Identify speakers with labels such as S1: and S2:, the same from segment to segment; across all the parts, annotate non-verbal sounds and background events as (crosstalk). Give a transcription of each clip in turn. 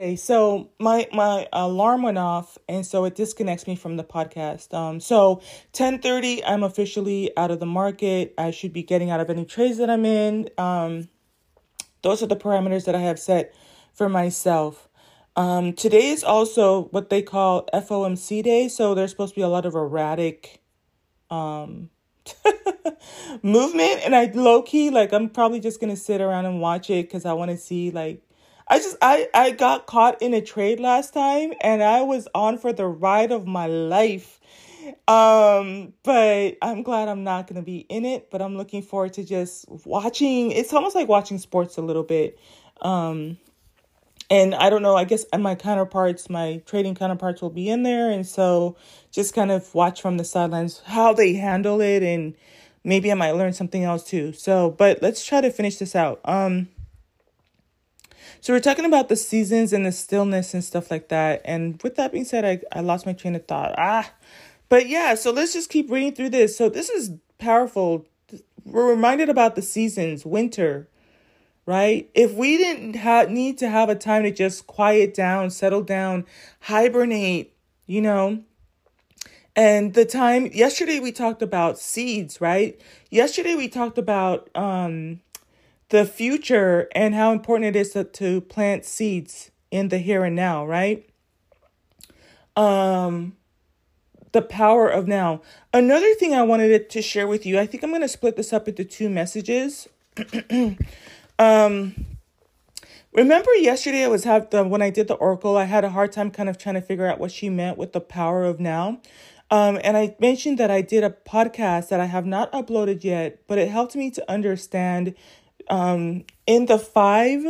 S1: Okay, so my my alarm went off, and so it disconnects me from the podcast. Um, so ten thirty, I'm officially out of the market. I should be getting out of any trades that I'm in. Um, those are the parameters that I have set for myself. Um, today is also what they call FOMC day, so there's supposed to be a lot of erratic um (laughs) movement, and I low key like I'm probably just gonna sit around and watch it because I want to see like I just I I got caught in a trade last time and I was on for the ride of my life. Um, but I'm glad I'm not going to be in it, but I'm looking forward to just watching. It's almost like watching sports a little bit. Um, and I don't know, I guess my counterparts, my trading counterparts will be in there and so just kind of watch from the sidelines how they handle it and maybe I might learn something else too. So, but let's try to finish this out. Um so we're talking about the seasons and the stillness and stuff like that. And with that being said, I, I lost my train of thought. Ah, but yeah, so let's just keep reading through this. So this is powerful. We're reminded about the seasons, winter, right? If we didn't ha- need to have a time to just quiet down, settle down, hibernate, you know, and the time yesterday we talked about seeds, right? Yesterday we talked about um the future and how important it is to, to plant seeds in the here and now, right? Um the power of now. Another thing I wanted to share with you, I think I'm going to split this up into two messages. (clears throat) um remember yesterday I was have the when I did the oracle, I had a hard time kind of trying to figure out what she meant with the power of now. Um, and I mentioned that I did a podcast that I have not uploaded yet, but it helped me to understand um, in the five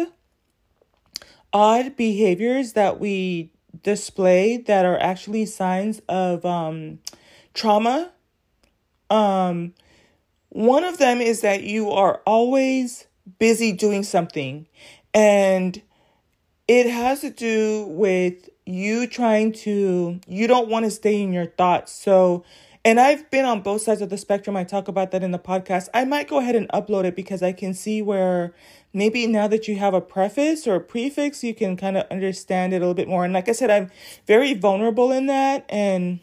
S1: odd behaviors that we display that are actually signs of um, trauma. Um, one of them is that you are always busy doing something, and it has to do with you trying to, you don't want to stay in your thoughts. So, and I've been on both sides of the spectrum. I talk about that in the podcast. I might go ahead and upload it because I can see where maybe now that you have a preface or a prefix, you can kind of understand it a little bit more. And like I said, I'm very vulnerable in that. And,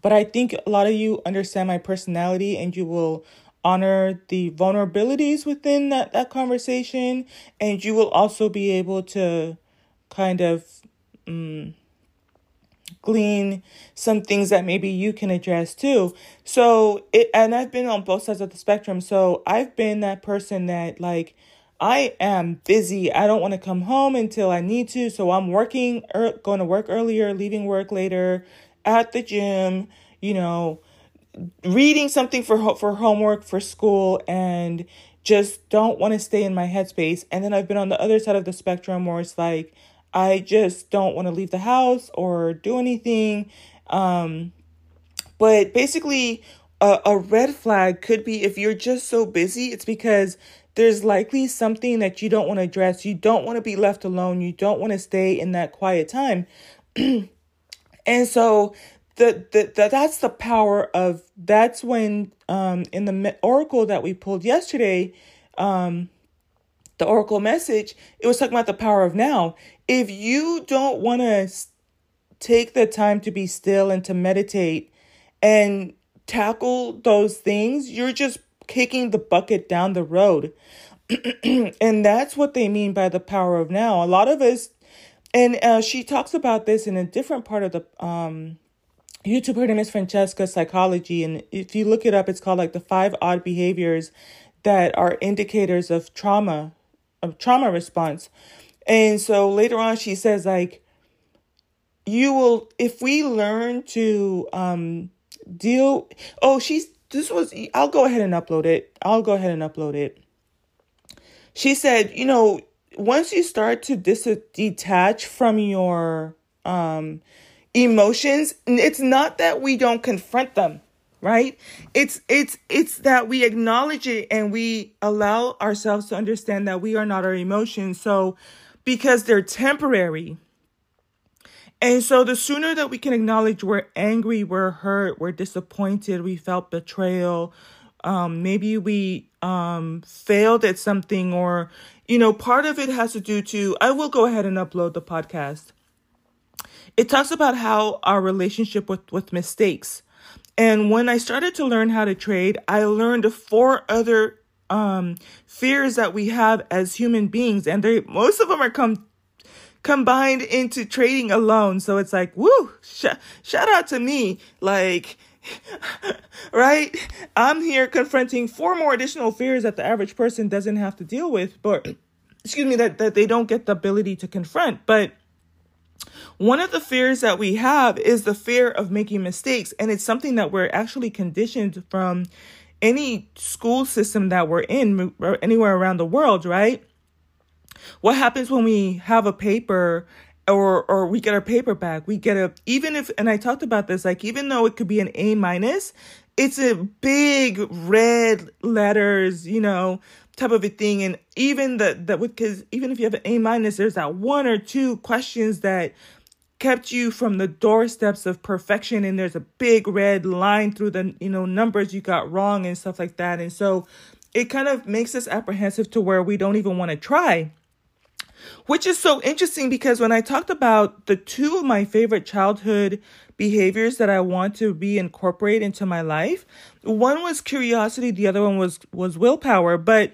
S1: but I think a lot of you understand my personality and you will honor the vulnerabilities within that, that conversation. And you will also be able to kind of, um, glean some things that maybe you can address too. So it and I've been on both sides of the spectrum. So I've been that person that like I am busy. I don't want to come home until I need to. So I'm working er, going to work earlier, leaving work later, at the gym, you know, reading something for for homework for school and just don't want to stay in my headspace. And then I've been on the other side of the spectrum where it's like I just don't want to leave the house or do anything. Um, but basically, a, a red flag could be if you're just so busy, it's because there's likely something that you don't want to address. You don't want to be left alone. You don't want to stay in that quiet time. (clears throat) and so the, the, the that's the power of that's when um in the oracle that we pulled yesterday um the oracle message it was talking about the power of now if you don't want to take the time to be still and to meditate and tackle those things, you're just kicking the bucket down the road. (clears throat) and that's what they mean by the power of now. A lot of us, and uh, she talks about this in a different part of the um, YouTube. Her name is Francesca Psychology, and if you look it up, it's called like the five odd behaviors that are indicators of trauma, of trauma response. And so later on, she says, like, you will, if we learn to um, deal, oh, she's, this was, I'll go ahead and upload it. I'll go ahead and upload it. She said, you know, once you start to dis- detach from your um, emotions, it's not that we don't confront them right it's it's it's that we acknowledge it and we allow ourselves to understand that we are not our emotions so because they're temporary. And so the sooner that we can acknowledge we're angry, we're hurt, we're disappointed, we felt betrayal, um, maybe we um, failed at something, or you know, part of it has to do to, I will go ahead and upload the podcast. It talks about how our relationship with, with mistakes. And when I started to learn how to trade, I learned four other um, fears that we have as human beings. And they, most of them are come, combined into trading alone. So it's like, woo, sh- shout out to me. Like, (laughs) right? I'm here confronting four more additional fears that the average person doesn't have to deal with, but (clears throat) excuse me, that, that they don't get the ability to confront. But one of the fears that we have is the fear of making mistakes. And it's something that we're actually conditioned from any school system that we're in, anywhere around the world, right? What happens when we have a paper or or we get our paper back we get a even if and i talked about this like even though it could be an a minus it's a big red letters you know type of a thing. And even the that because even if you have an a minus there's that one or two questions that kept you from the doorsteps of perfection. And there's a big red line through the you know numbers you got wrong and stuff like that. And so it kind of makes us apprehensive to where we don't even want to try which is so interesting because when I talked about the two of my favorite childhood behaviors that I want to be incorporate into my life, one was curiosity, the other one was was willpower, but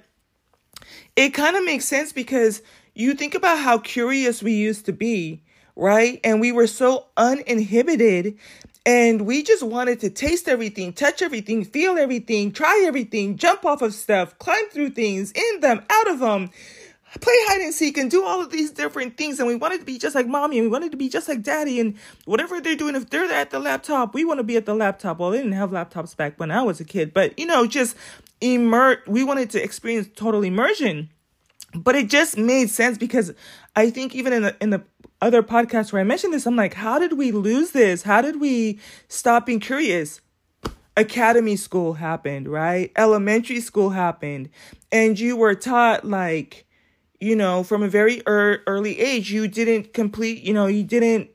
S1: it kind of makes sense because you think about how curious we used to be, right? And we were so uninhibited and we just wanted to taste everything, touch everything, feel everything, try everything, jump off of stuff, climb through things, in them, out of them play hide and seek and do all of these different things. And we wanted to be just like mommy and we wanted to be just like daddy and whatever they're doing. If they're at the laptop, we want to be at the laptop. Well, they didn't have laptops back when I was a kid, but you know, just immerse. we wanted to experience total immersion. But it just made sense because I think even in the, in the other podcast where I mentioned this, I'm like, how did we lose this? How did we stop being curious? Academy school happened, right? Elementary school happened. And you were taught like, you know, from a very er- early age, you didn't complete, you know, you didn't,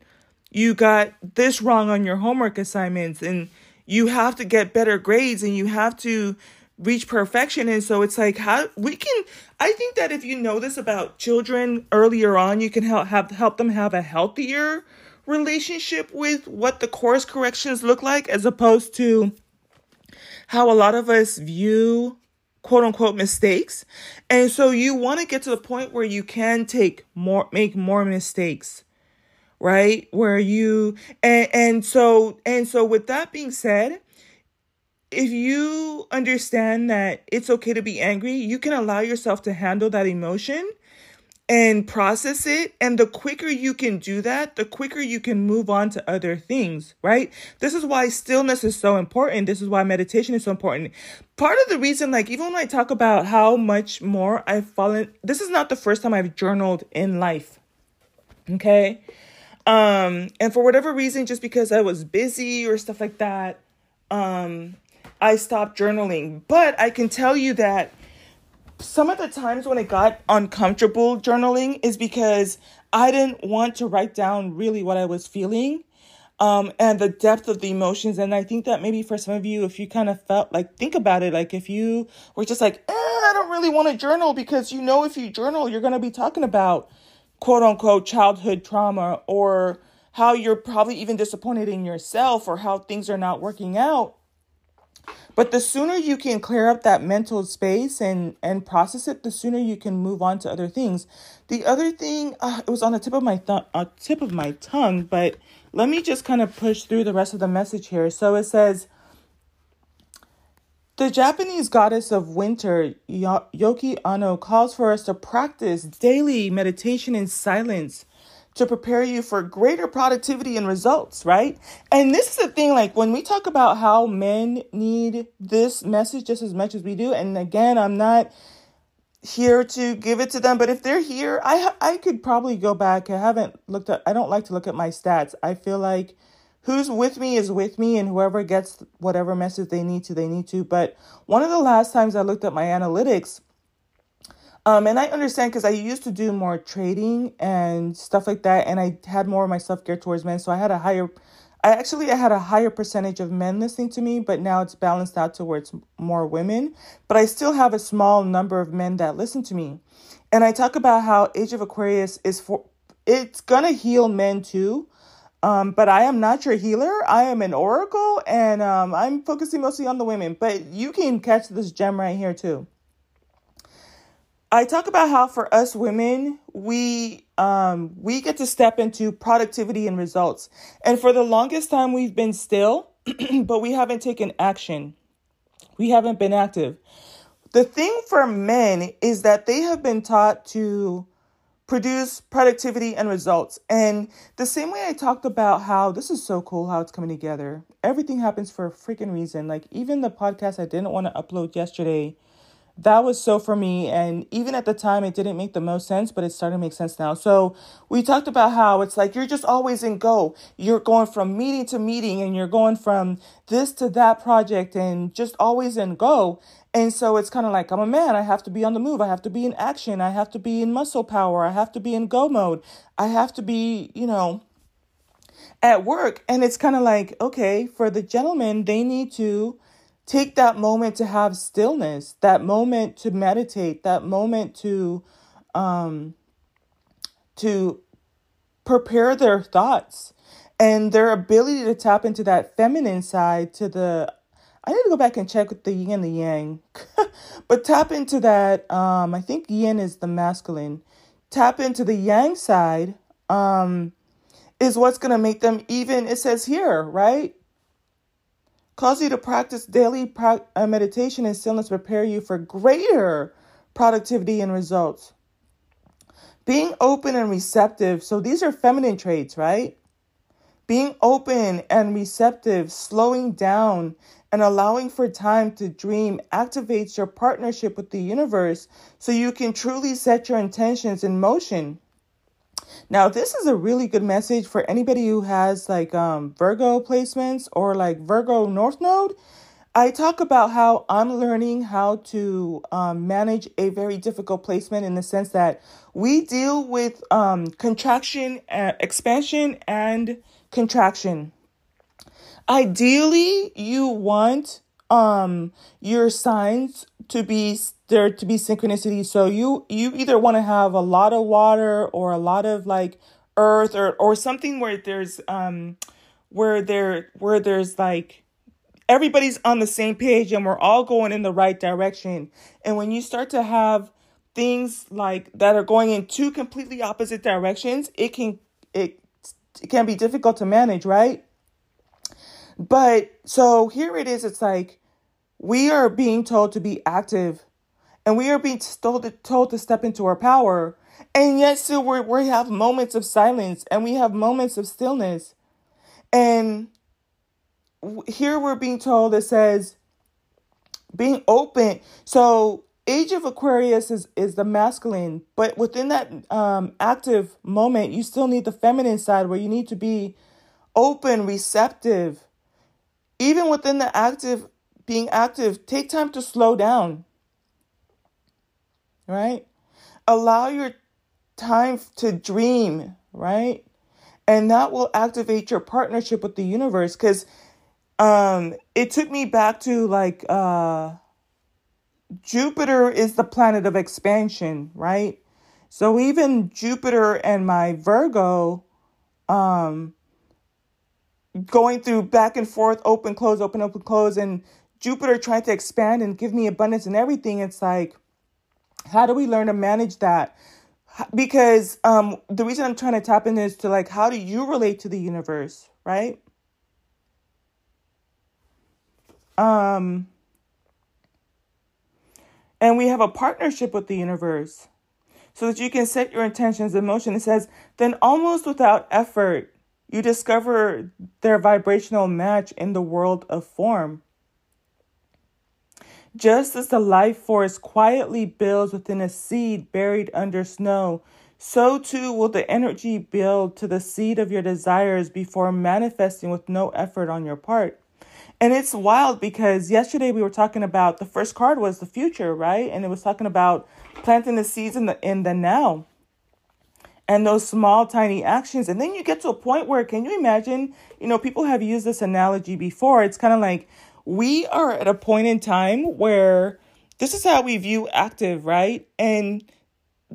S1: you got this wrong on your homework assignments and you have to get better grades and you have to reach perfection. And so it's like, how we can, I think that if you know this about children earlier on, you can help have, help them have a healthier relationship with what the course corrections look like as opposed to how a lot of us view quote unquote mistakes. And so you want to get to the point where you can take more, make more mistakes, right? Where you, and, and so, and so with that being said, if you understand that it's okay to be angry, you can allow yourself to handle that emotion and process it. And the quicker you can do that, the quicker you can move on to other things, right? This is why stillness is so important. This is why meditation is so important. Part of the reason, like, even when I talk about how much more I've fallen, this is not the first time I've journaled in life. Okay. Um, and for whatever reason, just because I was busy or stuff like that, um, I stopped journaling. But I can tell you that some of the times when it got uncomfortable journaling is because I didn't want to write down really what I was feeling um, and the depth of the emotions. And I think that maybe for some of you, if you kind of felt like, think about it, like if you were just like, eh, I don't really want to journal because you know, if you journal, you're going to be talking about quote unquote childhood trauma or how you're probably even disappointed in yourself or how things are not working out. But the sooner you can clear up that mental space and and process it, the sooner you can move on to other things. The other thing, uh, it was on the tip of my th- uh, tip of my tongue, but let me just kind of push through the rest of the message here. So it says. The Japanese goddess of winter, Yoki Ano, calls for us to practice daily meditation in silence to prepare you for greater productivity and results, right? And this is the thing, like when we talk about how men need this message just as much as we do, and again, I'm not here to give it to them, but if they're here, I I could probably go back. I haven't looked at. I don't like to look at my stats. I feel like who's with me is with me, and whoever gets whatever message they need to, they need to. But one of the last times I looked at my analytics um, and I understand because I used to do more trading and stuff like that, and I had more of my stuff geared towards men. So I had a higher, I actually I had a higher percentage of men listening to me, but now it's balanced out towards more women. But I still have a small number of men that listen to me. And I talk about how Age of Aquarius is for it's gonna heal men too. Um, but I am not your healer. I am an oracle, and um, I'm focusing mostly on the women. But you can catch this gem right here too. I talk about how for us women, we um, we get to step into productivity and results. And for the longest time, we've been still, (clears throat) but we haven't taken action. We haven't been active. The thing for men is that they have been taught to produce productivity and results. And the same way I talked about how this is so cool how it's coming together. Everything happens for a freaking reason. Like even the podcast I didn't want to upload yesterday that was so for me. And even at the time, it didn't make the most sense, but it's starting to make sense now. So we talked about how it's like you're just always in go. You're going from meeting to meeting and you're going from this to that project and just always in go. And so it's kind of like, I'm a man. I have to be on the move. I have to be in action. I have to be in muscle power. I have to be in go mode. I have to be, you know, at work. And it's kind of like, okay, for the gentlemen, they need to take that moment to have stillness, that moment to meditate, that moment to um to prepare their thoughts and their ability to tap into that feminine side to the I need to go back and check with the yin and the yang. (laughs) but tap into that um I think yin is the masculine. Tap into the yang side um is what's going to make them even it says here, right? Cause you to practice daily pra- uh, meditation and stillness prepare you for greater productivity and results. Being open and receptive. So these are feminine traits, right? Being open and receptive, slowing down, and allowing for time to dream activates your partnership with the universe so you can truly set your intentions in motion. Now, this is a really good message for anybody who has like um, Virgo placements or like Virgo North Node. I talk about how I'm learning how to um, manage a very difficult placement in the sense that we deal with um, contraction, uh, expansion, and contraction. Ideally, you want um, your signs to be there to be synchronicity. So you you either want to have a lot of water or a lot of like earth or or something where there's um where there where there's like everybody's on the same page and we're all going in the right direction. And when you start to have things like that are going in two completely opposite directions, it can it, it can be difficult to manage, right? But so here it is, it's like we are being told to be active and we are being told to, told to step into our power. And yet, still, we we have moments of silence and we have moments of stillness. And here we're being told it says, being open. So, age of Aquarius is, is the masculine, but within that um, active moment, you still need the feminine side where you need to be open, receptive. Even within the active, being active, take time to slow down right? Allow your time to dream, right? And that will activate your partnership with the universe because um it took me back to like uh Jupiter is the planet of expansion, right? So even Jupiter and my Virgo um going through back and forth, open, close, open, open, close, and Jupiter trying to expand and give me abundance and everything, it's like how do we learn to manage that? Because um, the reason I'm trying to tap in is to like, how do you relate to the universe, right? Um, and we have a partnership with the universe so that you can set your intentions in motion. It says, then almost without effort, you discover their vibrational match in the world of form. Just as the life force quietly builds within a seed buried under snow, so too will the energy build to the seed of your desires before manifesting with no effort on your part. And it's wild because yesterday we were talking about the first card was the future, right? And it was talking about planting the seeds in the in the now. And those small tiny actions. And then you get to a point where can you imagine, you know, people have used this analogy before. It's kind of like we are at a point in time where this is how we view active, right? And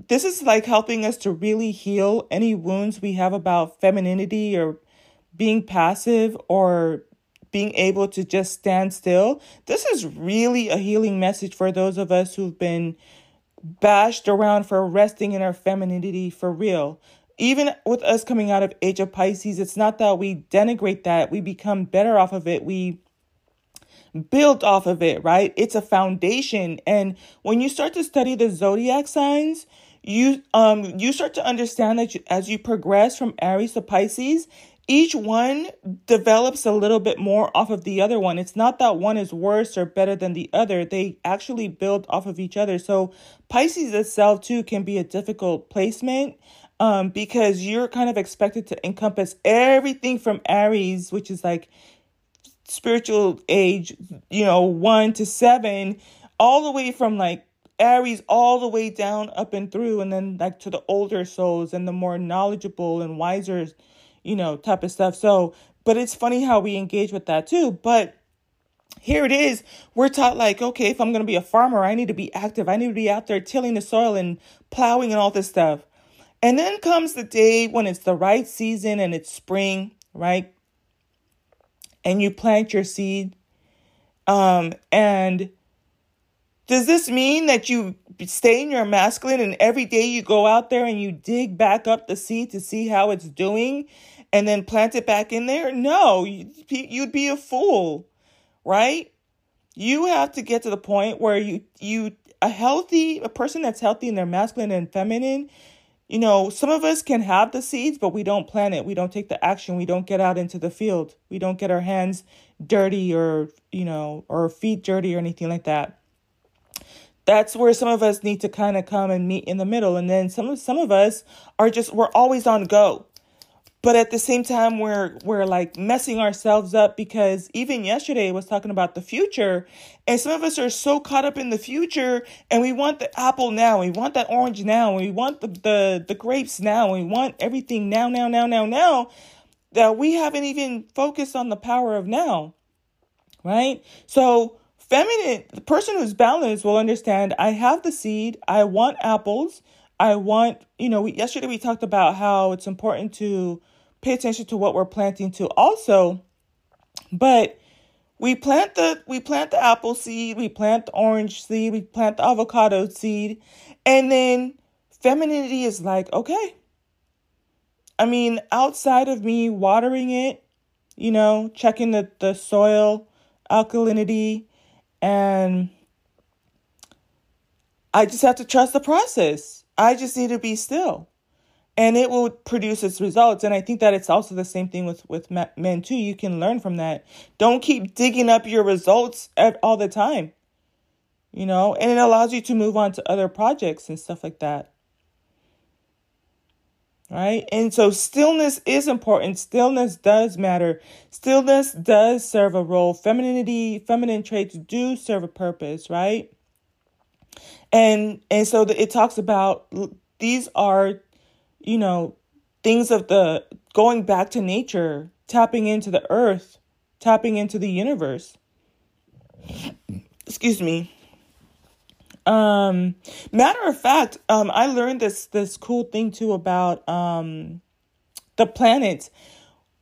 S1: this is like helping us to really heal any wounds we have about femininity or being passive or being able to just stand still. This is really a healing message for those of us who've been bashed around for resting in our femininity for real. Even with us coming out of Age of Pisces, it's not that we denigrate that, we become better off of it. We build off of it, right? It's a foundation. And when you start to study the zodiac signs, you um you start to understand that you, as you progress from Aries to Pisces, each one develops a little bit more off of the other one. It's not that one is worse or better than the other. They actually build off of each other. So Pisces itself too can be a difficult placement um, because you're kind of expected to encompass everything from Aries, which is like spiritual age, you know, one to seven, all the way from like Aries all the way down up and through, and then like to the older souls and the more knowledgeable and wiser, you know, type of stuff. So, but it's funny how we engage with that too. But here it is. We're taught like, okay, if I'm going to be a farmer, I need to be active. I need to be out there tilling the soil and plowing and all this stuff. And then comes the day when it's the right season and it's spring, right? And you plant your seed. Um, and does this mean that you stay in your masculine and every day you go out there and you dig back up the seed to see how it's doing and then plant it back in there? No, you'd be a fool, right? You have to get to the point where you you a healthy a person that's healthy in their masculine and feminine you know, some of us can have the seeds, but we don't plant it. We don't take the action. We don't get out into the field. We don't get our hands dirty or, you know, or feet dirty or anything like that. That's where some of us need to kind of come and meet in the middle. And then some of some of us are just we're always on go but at the same time we're we're like messing ourselves up because even yesterday I was talking about the future and some of us are so caught up in the future and we want the apple now we want that orange now we want the the, the grapes now we want everything now now now now now that we haven't even focused on the power of now right? So feminine the person who's balanced will understand i have the seed i want apples I want, you know, we, yesterday we talked about how it's important to pay attention to what we're planting to also. But we plant the we plant the apple seed, we plant the orange seed, we plant the avocado seed, and then femininity is like, okay. I mean, outside of me watering it, you know, checking the, the soil alkalinity and I just have to trust the process. I just need to be still and it will produce its results. And i think that it's also the same thing with with men too. You can learn from that. Don't keep digging up your results at, all the time you know? And it allows you to move on to other projects and stuff like that. Right? And so stillness is important. Stillness does matter. Stillness does serve a role. Femininity feminine traits do serve a purpose right? And and so the, it talks about these are you know, things of the going back to nature, tapping into the earth, tapping into the universe. Excuse me. Um, matter of fact, um, I learned this this cool thing too about um the planets.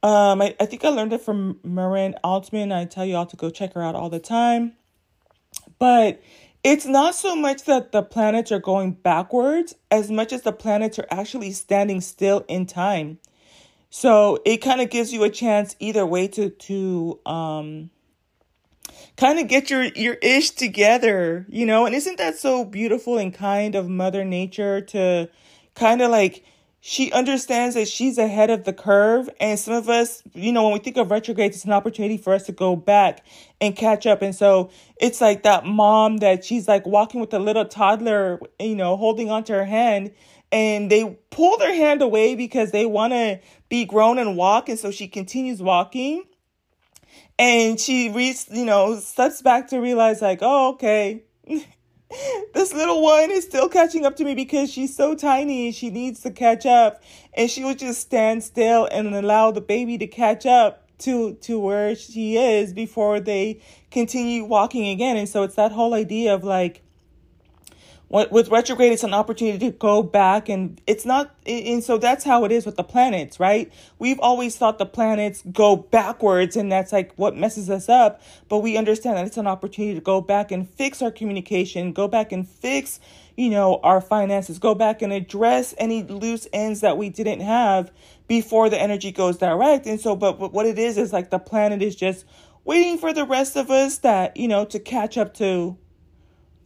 S1: Um, I, I think I learned it from Maren Altman. I tell you all to go check her out all the time. But it's not so much that the planets are going backwards as much as the planets are actually standing still in time. So it kind of gives you a chance either way to to um kind of get your your ish together, you know? And isn't that so beautiful and kind of mother nature to kind of like she understands that she's ahead of the curve and some of us you know when we think of retrogrades it's an opportunity for us to go back and catch up. And so it's like that mom that she's like walking with a little toddler you know holding onto her hand and they pull their hand away because they want to be grown and walk and so she continues walking. And she reads you know steps back to realize like oh okay this little one is still catching up to me because she's so tiny she needs to catch up. And she would just stand still and allow the baby to catch up to to where she is before they continue walking again. And so it's that whole idea of like with retrograde it's an opportunity to go back and it's not and so that's how it is with the planets right? We've always thought the planets go backwards and that's like what messes us up but we understand that it's an opportunity to go back and fix our communication go back and fix you know our finances go back and address any loose ends that we didn't have before the energy goes direct. And so but, but what it is is like the planet is just waiting for the rest of us that you know to catch up to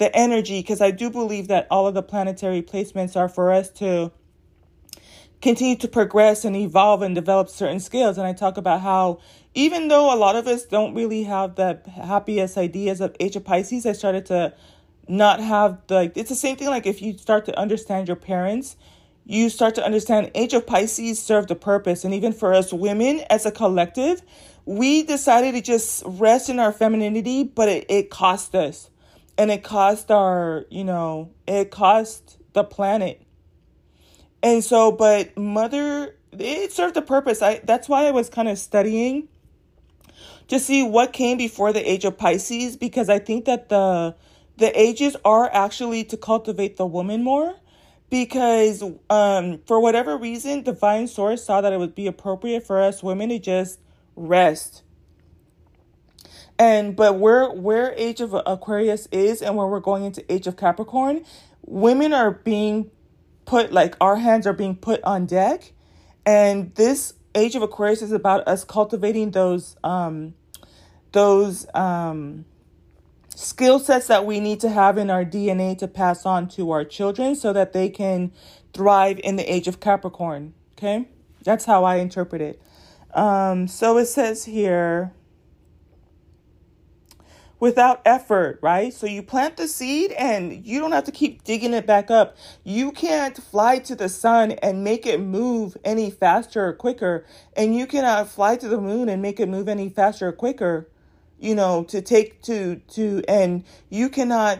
S1: the energy because I do believe that all of the planetary placements are for us to continue to progress and evolve and develop certain skills. And I talk about how even though a lot of us don't really have the happiest ideas of Age of Pisces, I started to not have the, like, it's the same thing like if you start to understand your parents, you start to understand Age of Pisces served a purpose. And even for us women as a collective, we decided to just rest in our femininity, but it, it cost us and it cost our, you know, it cost the planet. And so, but mother, it served a purpose. I that's why I was kind of studying to see what came before the age of Pisces because I think that the the ages are actually to cultivate the woman more because um for whatever reason divine source saw that it would be appropriate for us women to just rest and but where where age of Aquarius is and where we're going into age of Capricorn, women are being put like our hands are being put on deck. And this age of Aquarius is about us cultivating those um those um skill sets that we need to have in our DNA to pass on to our children so that they can thrive in the age of Capricorn. Okay? That's how I interpret it. Um, so it says here, without effort, right? So you plant the seed and you don't have to keep digging it back up. You can't fly to the sun and make it move any faster or quicker. And you cannot fly to the moon and make it move any faster or quicker, you know, to take to, to, and you cannot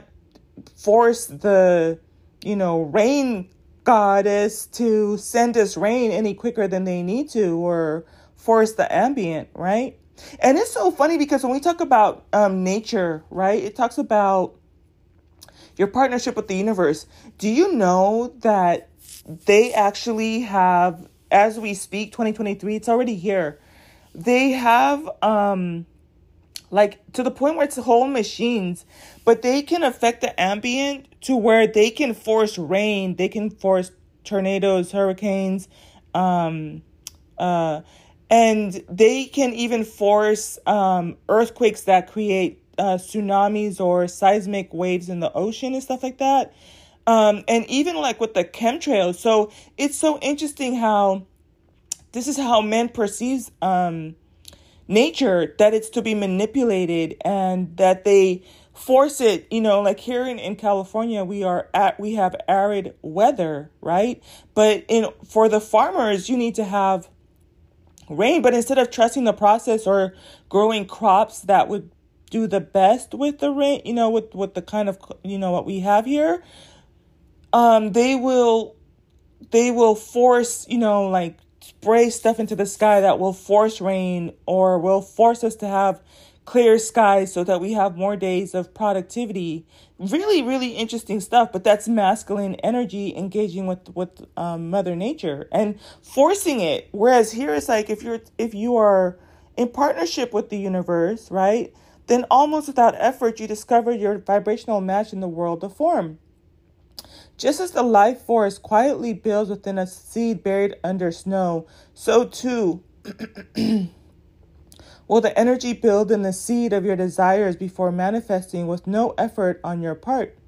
S1: force the, you know, rain goddess to send us rain any quicker than they need to or force the ambient, right? And it's so funny because when we talk about um, nature, right, it talks about your partnership with the universe. Do you know that they actually have, as we speak, 2023, it's already here. They have, um, like, to the point where it's whole machines, but they can affect the ambient to where they can force rain, they can force tornadoes, hurricanes, um, uh, and they can even force um, earthquakes that create uh, tsunamis or seismic waves in the ocean and stuff like that. Um, and even like with the chemtrails. So it's so interesting how this is how men perceives um, nature, that it's to be manipulated and that they force it you know like here in, in california we are at we have arid weather right but in for the farmers you need to have rain. But instead of trusting the process or growing crops that would do the best with the rain, you know, with, with the kind of, you know, what we have here, um, they will, they will force, you know, like spray stuff into the sky that will force rain or will force us to have clear skies so that we have more days of productivity. Really, really interesting stuff. But that's masculine energy engaging with with um, Mother Nature and forcing it. Whereas here it's like if you're if you are in partnership with the universe, right? Then almost without effort, you discover your vibrational match in the world of form. Just as the life force quietly builds within a seed buried under snow, so too (clears throat) Will the energy build in the seed of your desires before manifesting with no effort on your part?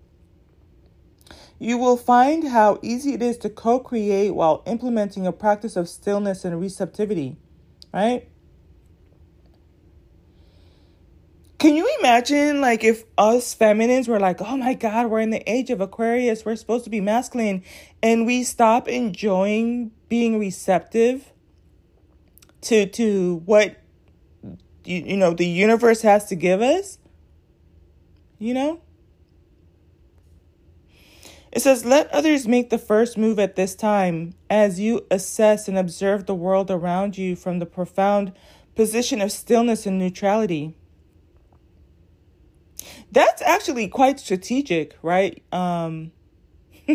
S1: You will find how easy it is to co create while implementing a practice of stillness and receptivity, right? Can you imagine, like, if us feminines were like, oh my God, we're in the age of Aquarius, we're supposed to be masculine, and we stop enjoying being receptive to to what you, you know the universe has to give us you know it says let others make the first move at this time as you assess and observe the world around you from the profound position of stillness and neutrality that's actually quite strategic right um (laughs)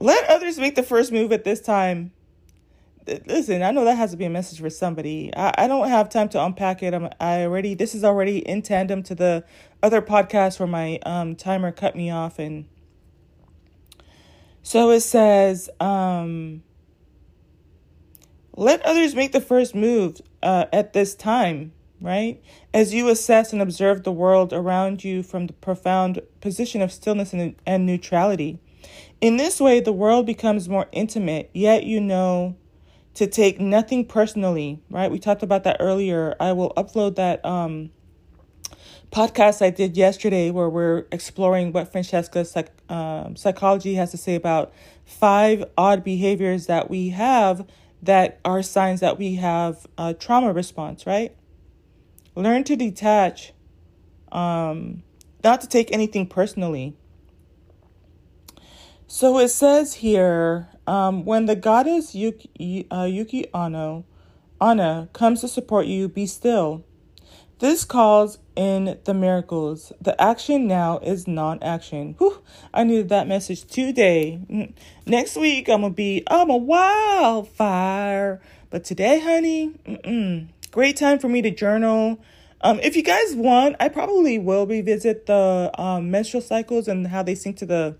S1: Let others make the first move at this time. Listen, I know that has to be a message for somebody. I, I don't have time to unpack it. I'm, I already this is already in tandem to the other podcast where my um, timer cut me off, and so it says, um, "Let others make the first move uh, at this time." Right? As you assess and observe the world around you from the profound position of stillness and, and neutrality. In this way, the world becomes more intimate, yet you know to take nothing personally, right? We talked about that earlier. I will upload that um, podcast I did yesterday where we're exploring what Francesca's psych, um, psychology has to say about five odd behaviors that we have that are signs that we have a trauma response, right? Learn to detach, um, not to take anything personally. So it says here um, when the goddess Yuki, uh, Yuki Ano, comes to support you, be still. This calls in the miracles. The action now is non action. I needed that message today. Mm, next week, I'm going to be, I'm a wildfire. But today, honey, mm-mm. great time for me to journal. Um, if you guys want, I probably will revisit the um, menstrual cycles and how they sync to the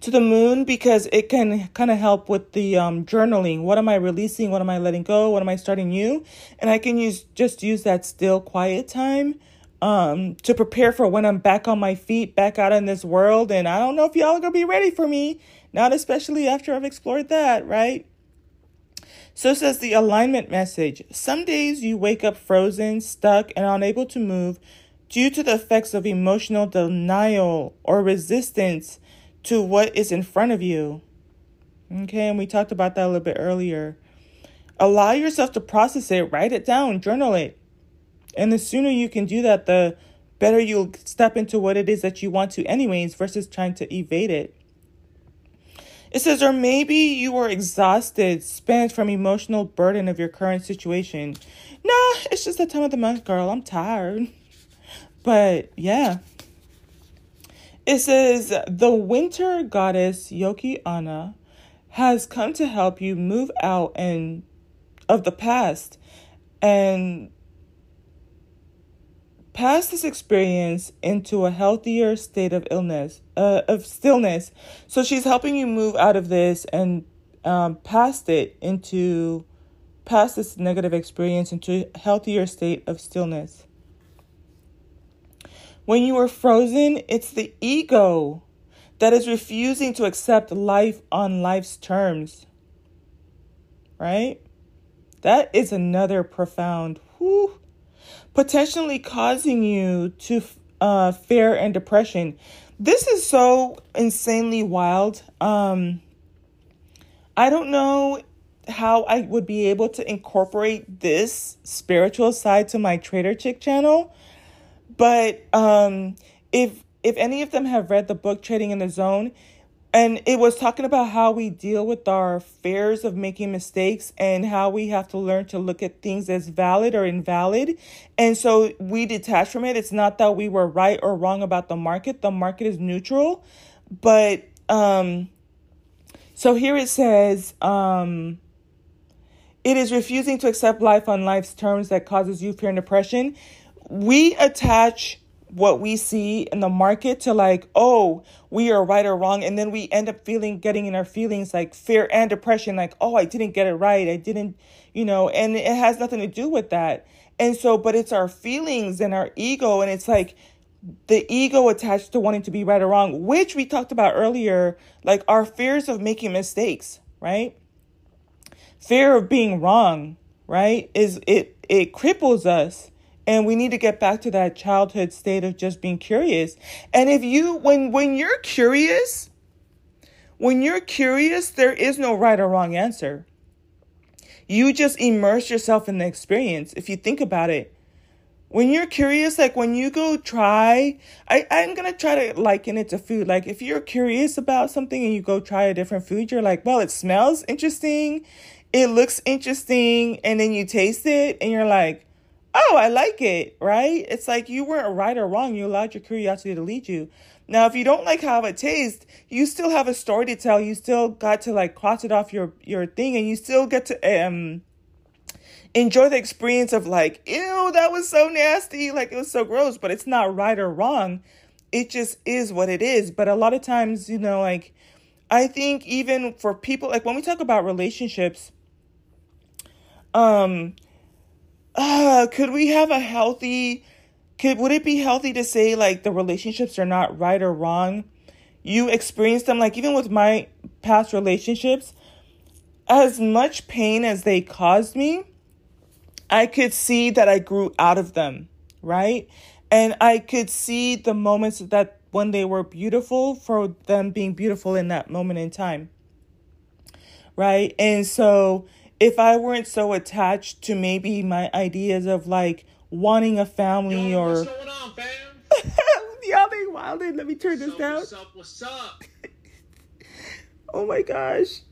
S1: to the moon because it can kind of help with the um, journaling. What am I releasing? What am I letting go? What am I starting new? And I can use just use that still quiet time um, to prepare for when I'm back on my feet, back out in this world. And I don't know if y'all are gonna be ready for me, not especially after I've explored that, right? So says the alignment message. Some days you wake up frozen, stuck, and unable to move due to the effects of emotional denial or resistance to what is in front of you. Okay, and we talked about that a little bit earlier. Allow yourself to process it, write it down, journal it. And the sooner you can do that, the better you'll step into what it is that you want to, anyways, versus trying to evade it. It says, or maybe you are exhausted, spent from emotional burden of your current situation. No, it's just the time of the month, girl. I'm tired. But yeah, it says the winter goddess Yoki Anna has come to help you move out and of the past and pass this experience into a healthier state of illness uh, of stillness. So she's helping you move out of this and um, past it into past this negative experience into a healthier state of stillness when you are frozen, it's the ego that is refusing to accept life on life's terms. Right? That is another profound, potentially causing you to uh, fear and depression. This is so insanely wild. Um, I don't know how I would be able to incorporate this spiritual side to my Trader Chick channel but um, if if any of them have read the book Trading in the Zone, and it was talking about how we deal with our fears of making mistakes and how we have to learn to look at things as valid or invalid. And so we detach from it. It's not that we were right or wrong about the market. The market is neutral. But um so here it says um it is refusing to accept life on life's terms that causes you fear and depression we attach what we see in the market to like, oh, we are right or wrong. And then we end up feeling, getting in our feelings like fear and depression, like, oh, I didn't get it right. I didn't, you know, and it has nothing to do with that. And so, but it's our feelings and our ego. And it's like the ego attached to wanting to be right or wrong, which we talked about earlier, like our fears of making mistakes, right? Fear of being wrong, right? Is it, it cripples us and we need to get back to that childhood state of just being curious. And if you when when you're curious when you're curious there is no right or wrong answer. You just immerse yourself in the experience if you think about it. When you're curious like when you go try I, i'm gonna try to liken it to food. Like if you're curious about something and you go try a different food you're like well it smells interesting it looks interesting and then you taste it and you're like oh, I like it, right? It's like you weren't right or wrong. You allowed your curiosity to lead you. Now, if you don't like how it tastes, you still have a story to tell. You still got to like cross it off your your thing, and you still get to um enjoy the experience of like, ew, that was so nasty, like it was so gross. But it's not right or wrong. It just is what it is. But a lot of times, you know, like I think even for people like when we talk about relationships, um, uh, could we have a healthy could would it be healthy to say like the relationships are not right or wrong? You experience them like even with my past relationships, as much pain as they caused me, I could see that I grew out of them, right? And I could see the moments that when they were beautiful for them being beautiful in that moment in time. Right? And so if I weren't so attached to maybe my ideas of like wanting a family Yo, or what's going on, fam? (laughs) Y'all they wilding. Let me turn what's this up, down. What's up? What's up? (laughs) oh my gosh.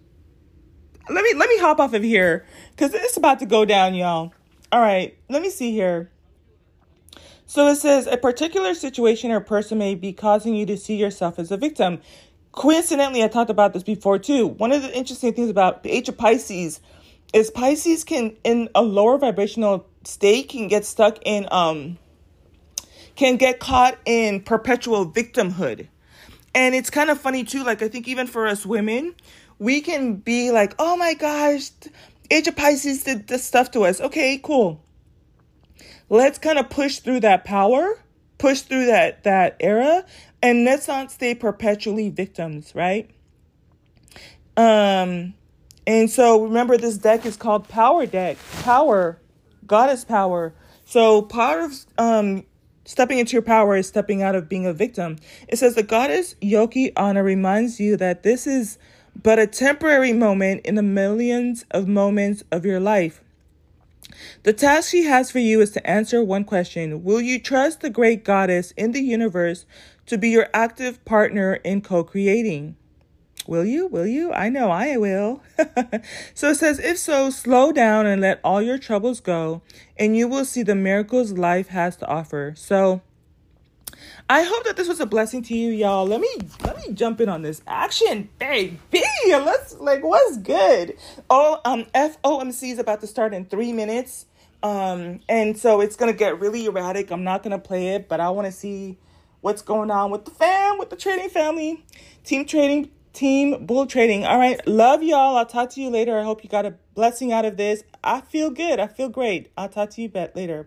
S1: Let me let me hop off of here because it's about to go down, y'all. All right, let me see here. So it says a particular situation or person may be causing you to see yourself as a victim. Coincidentally, I talked about this before too. One of the interesting things about the age of Pisces is Pisces can, in a lower vibrational state, can get stuck in, um, can get caught in perpetual victimhood. And it's kind of funny too. Like, I think even for us women, we can be like, oh my gosh, Age of Pisces did this stuff to us. Okay, cool let's kind of push through that power, push through that that era, and let's not stay perpetually victims, right? Um, and so remember, this deck is called Power Deck, Power, Goddess Power. So part of um stepping into your power is stepping out of being a victim. It says the goddess Yoki Anna reminds you that this is but a temporary moment in the millions of moments of your life. The task she has for you is to answer one question Will you trust the great goddess in the universe to be your active partner in co creating? Will you? Will you? I know I will. (laughs) so it says, if so, slow down and let all your troubles go, and you will see the miracles life has to offer. So I hope that this was a blessing to you, y'all. Let me let me jump in on this action, baby. (laughs) Let's like what's good. Oh, um, FOMC is about to start in three minutes. Um, and so it's gonna get really erratic. I'm not gonna play it, but I want to see what's going on with the fam, with the trading family, team trading, team bull trading. All right, love y'all. I'll talk to you later. I hope you got a blessing out of this. I feel good. I feel great. I'll talk to you later.